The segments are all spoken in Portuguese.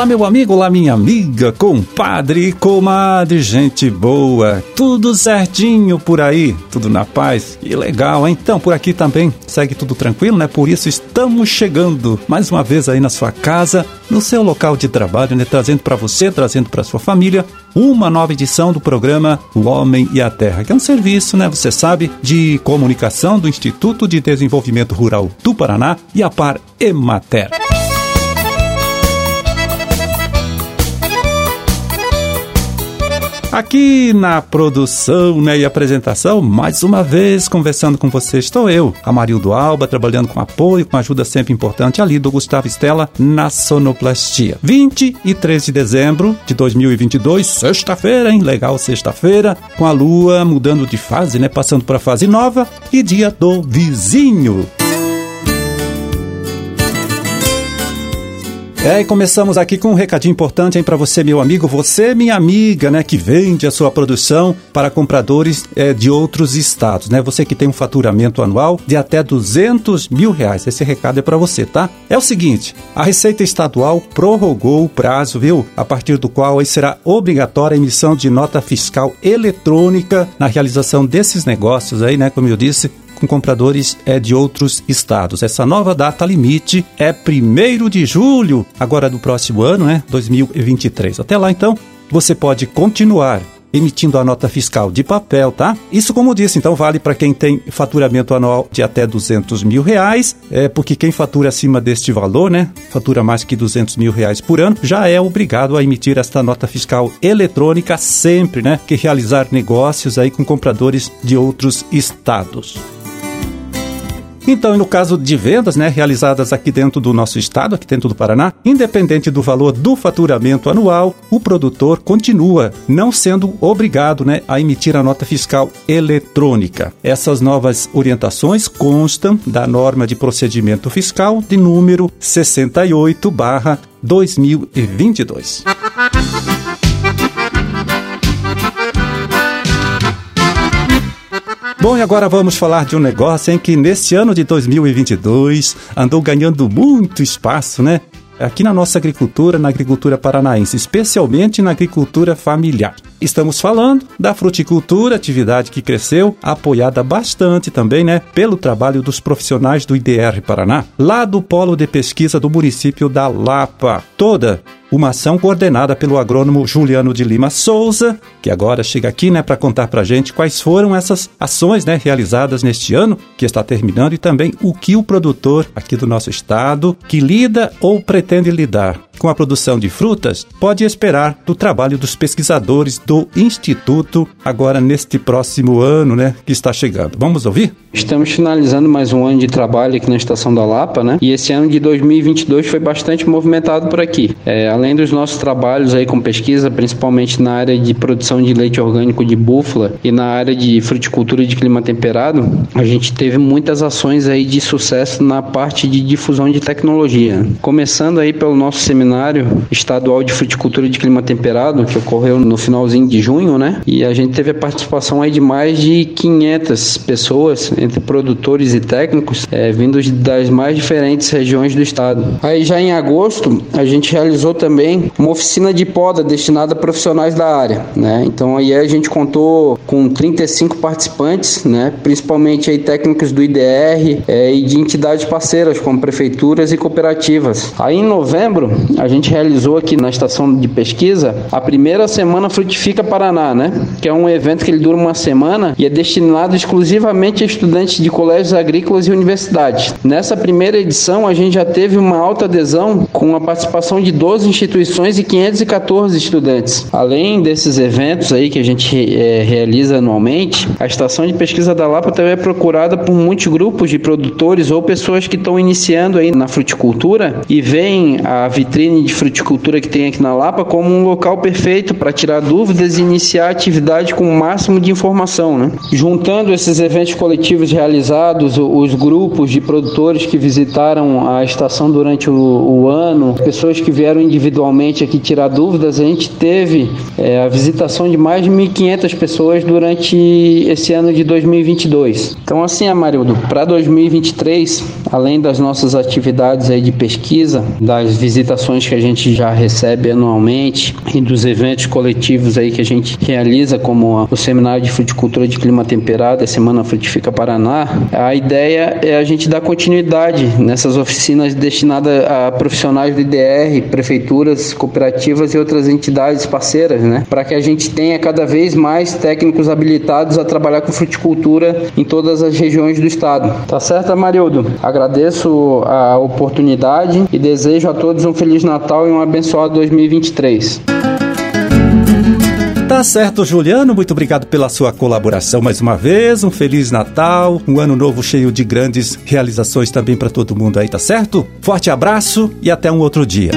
Olá, meu amigo, olá, minha amiga, compadre e comadre, gente boa. Tudo certinho por aí, tudo na paz. Que legal, hein? Então, por aqui também segue tudo tranquilo, né? Por isso estamos chegando mais uma vez aí na sua casa, no seu local de trabalho, né? Trazendo para você, trazendo para sua família uma nova edição do programa O Homem e a Terra, que é um serviço, né? Você sabe, de comunicação do Instituto de Desenvolvimento Rural do Paraná e a Par Emater. Aqui na produção né, e apresentação, mais uma vez conversando com você, estou eu, Amarildo Alba, trabalhando com apoio, com ajuda sempre importante ali do Gustavo Estela na sonoplastia. 23 de dezembro de 2022, sexta-feira, hein? Legal, sexta-feira, com a lua mudando de fase, né? Passando para fase nova e dia do vizinho. É, e começamos aqui com um recadinho importante para você, meu amigo, você, minha amiga, né, que vende a sua produção para compradores é, de outros estados, né? Você que tem um faturamento anual de até 200 mil reais. Esse recado é para você, tá? É o seguinte: a Receita Estadual prorrogou o prazo, viu? A partir do qual aí será obrigatória a emissão de nota fiscal eletrônica na realização desses negócios aí, né? Como eu disse, com compradores é, de outros estados. Essa nova data limite é 1 de julho, agora do próximo ano, né? 2023. Até lá, então, você pode continuar emitindo a nota fiscal de papel, tá? Isso, como disse, então vale para quem tem faturamento anual de até 200 mil reais, é porque quem fatura acima deste valor, né, fatura mais que 200 mil reais por ano, já é obrigado a emitir esta nota fiscal eletrônica sempre, né, que realizar negócios aí com compradores de outros estados. Então, no caso de vendas, né, realizadas aqui dentro do nosso estado, aqui dentro do Paraná, independente do valor do faturamento anual, o produtor continua não sendo obrigado, né, a emitir a nota fiscal eletrônica. Essas novas orientações constam da norma de procedimento fiscal de número 68/2022. Bom, e agora vamos falar de um negócio em que nesse ano de 2022 andou ganhando muito espaço, né? Aqui na nossa agricultura, na agricultura paranaense, especialmente na agricultura familiar. Estamos falando da fruticultura, atividade que cresceu, apoiada bastante também, né, pelo trabalho dos profissionais do IDR Paraná, lá do polo de pesquisa do município da Lapa. Toda uma ação coordenada pelo agrônomo Juliano de Lima Souza, que agora chega aqui né, para contar para a gente quais foram essas ações né, realizadas neste ano que está terminando e também o que o produtor aqui do nosso estado, que lida ou pretende lidar com a produção de frutas, pode esperar do trabalho dos pesquisadores do Instituto agora neste próximo ano né, que está chegando. Vamos ouvir? Estamos finalizando mais um ano de trabalho aqui na Estação da Lapa, né? E esse ano de 2022 foi bastante movimentado por aqui. É, além dos nossos trabalhos aí com pesquisa, principalmente na área de produção de leite orgânico de búfala e na área de fruticultura de clima temperado, a gente teve muitas ações aí de sucesso na parte de difusão de tecnologia. Começando aí pelo nosso seminário estadual de fruticultura de clima temperado, que ocorreu no finalzinho de junho, né? E a gente teve a participação aí de mais de 500 pessoas entre produtores e técnicos, é, vindos das mais diferentes regiões do estado. Aí já em agosto, a gente realizou também uma oficina de poda destinada a profissionais da área, né? Então aí a gente contou com 35 participantes, né? Principalmente aí técnicos do IDR é, e de entidades parceiras como prefeituras e cooperativas. Aí em novembro, a gente realizou aqui na estação de pesquisa a primeira semana Frutifica Paraná, né? Que é um evento que ele dura uma semana e é destinado exclusivamente a estudantes de colégios agrícolas e universidades. Nessa primeira edição, a gente já teve uma alta adesão com a participação de 12 instituições e 514 estudantes. Além desses eventos aí que a gente é, realiza anualmente, a estação de pesquisa da Lapa também é procurada por muitos grupos de produtores ou pessoas que estão iniciando aí na fruticultura e veem a vitrine de fruticultura que tem aqui na Lapa como um local perfeito para tirar dúvidas e iniciar a atividade com o máximo de informação, né? Juntando esses eventos coletivos realizados, os grupos de produtores que visitaram a estação durante o, o ano, pessoas que vieram individualmente aqui tirar dúvidas, a gente teve é, a visitação de mais de 1.500 pessoas durante esse ano de 2022. Então, assim, Amarildo, para 2023, além das nossas atividades aí de pesquisa, das visitações que a gente já recebe anualmente e dos eventos coletivos aí que a gente realiza, como o Seminário de Fruticultura de Clima Temperado, a Semana Frutifica Paraná, a ideia é a gente dar continuidade nessas oficinas destinadas a profissionais do IDR, prefeituras, cooperativas e outras entidades parceiras, né? Para que a gente tenha cada vez mais técnicos habilitados a trabalhar com fruticultura em todas as regiões do estado. Tá certo, Amarildo? Agradeço a oportunidade e desejo a todos um Feliz Natal e um abençoado 2023. Tá certo, Juliano. Muito obrigado pela sua colaboração mais uma vez. Um Feliz Natal, um ano novo cheio de grandes realizações também para todo mundo aí, tá certo? Forte abraço e até um outro dia.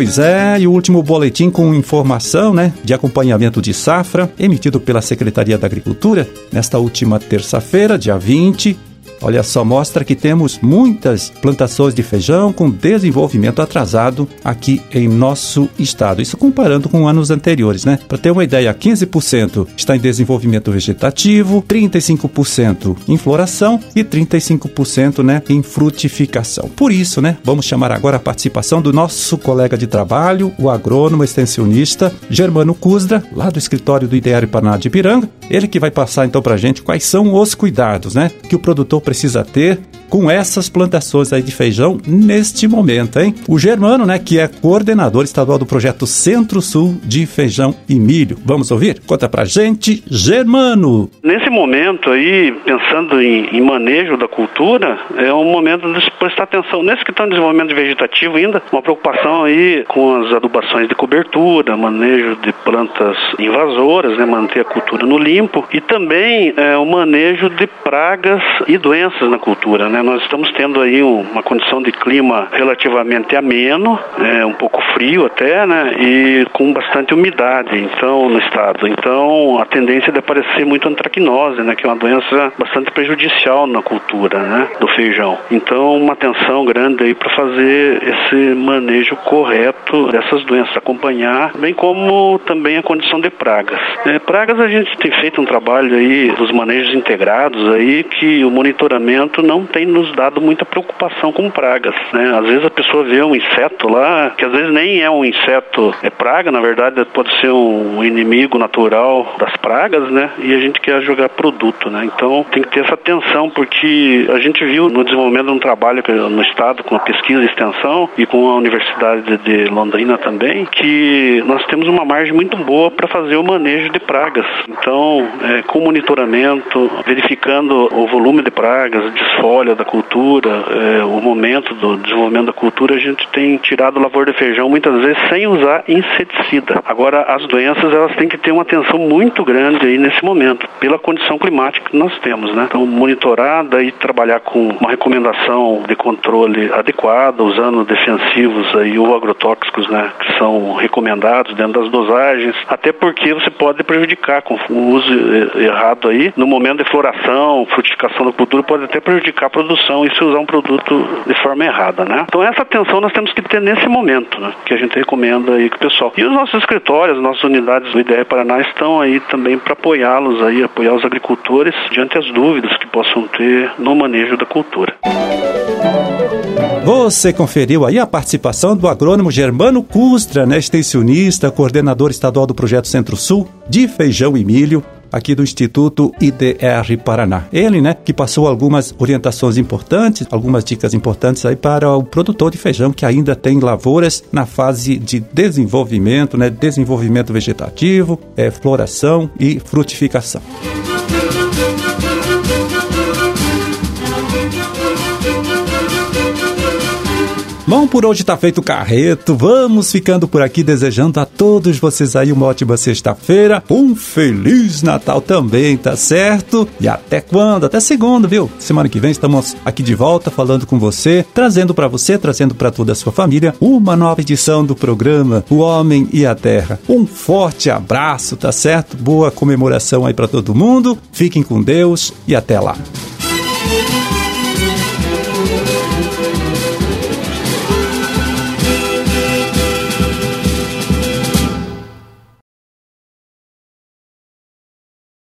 Pois é, e o último boletim com informação, né, de acompanhamento de safra, emitido pela Secretaria da Agricultura nesta última terça-feira, dia 20, Olha só, mostra que temos muitas plantações de feijão com desenvolvimento atrasado aqui em nosso estado. Isso comparando com anos anteriores, né? Para ter uma ideia, 15% está em desenvolvimento vegetativo, 35% em floração e 35%, né, em frutificação. Por isso, né, vamos chamar agora a participação do nosso colega de trabalho, o agrônomo extensionista Germano Cusdra, lá do escritório do IDR Paraná de Piranga. Ele que vai passar então para gente quais são os cuidados, né, que o produtor precisa ter com essas plantações aí de feijão neste momento, hein? O Germano, né, que é coordenador estadual do projeto Centro-Sul de Feijão e Milho. Vamos ouvir? Conta pra gente, Germano. Nesse momento aí, pensando em, em manejo da cultura, é um momento de prestar atenção nesse que está em desenvolvimento vegetativo ainda, uma preocupação aí com as adubações de cobertura, manejo de plantas invasoras, né, manter a cultura no limpo e também é, o manejo de pragas e doenças na cultura, né? Nós estamos tendo aí uma condição de clima relativamente ameno, é, um pouco frio até, né? E com bastante umidade, então, no estado. Então, a tendência é de aparecer muito antracnose, né? Que é uma doença bastante prejudicial na cultura, né? Do feijão. Então, uma atenção grande aí para fazer esse manejo correto dessas doenças, acompanhar, bem como também a condição de pragas. É, pragas a gente tem feito um trabalho aí dos manejos integrados aí que o monitoramento não tem nos dado muita preocupação com pragas, né? Às vezes a pessoa vê um inseto lá, que às vezes nem é um inseto, é praga, na verdade pode ser um inimigo natural das pragas, né? E a gente quer jogar produto, né? Então tem que ter essa atenção, porque a gente viu no desenvolvimento de um trabalho no Estado com a pesquisa e extensão e com a Universidade de Londrina também, que nós temos uma margem muito boa para fazer o manejo de pragas. Então, é, com monitoramento, verificando o volume de pragas, desfolha da cultura, é, o momento do desenvolvimento da cultura, a gente tem tirado o lavor de feijão muitas vezes sem usar inseticida. Agora, as doenças elas têm que ter uma atenção muito grande aí nesse momento, pela condição climática que nós temos, né? Então, monitorar, daí trabalhar com uma recomendação de controle adequada, usando defensivos aí ou agrotóxicos, né, que são recomendados dentro das dosagens, até porque você pode prejudicar com o uso errado aí, no momento de floração, frutificação da cultura, pode até prejudicar a produção e se usar um produto de forma errada, né? Então essa atenção nós temos que ter nesse momento, né? Que a gente recomenda aí que o pessoal. E os nossos escritórios, nossas unidades do IDE Paraná estão aí também para apoiá-los aí, apoiar os agricultores diante das dúvidas que possam ter no manejo da cultura. Você conferiu aí a participação do agrônomo Germano Custra, né, extensionista, coordenador estadual do Projeto Centro-Sul de Feijão e Milho, aqui do Instituto IDR Paraná. Ele, né, que passou algumas orientações importantes, algumas dicas importantes aí para o produtor de feijão que ainda tem lavouras na fase de desenvolvimento, né, desenvolvimento vegetativo, é, floração e frutificação. Bom, por hoje tá feito o carreto. Vamos ficando por aqui desejando a todos vocês aí uma ótima sexta-feira, um feliz Natal também, tá certo? E até quando? Até segunda, viu? Semana que vem estamos aqui de volta falando com você, trazendo para você, trazendo para toda a sua família uma nova edição do programa O Homem e a Terra. Um forte abraço, tá certo? Boa comemoração aí para todo mundo. Fiquem com Deus e até lá.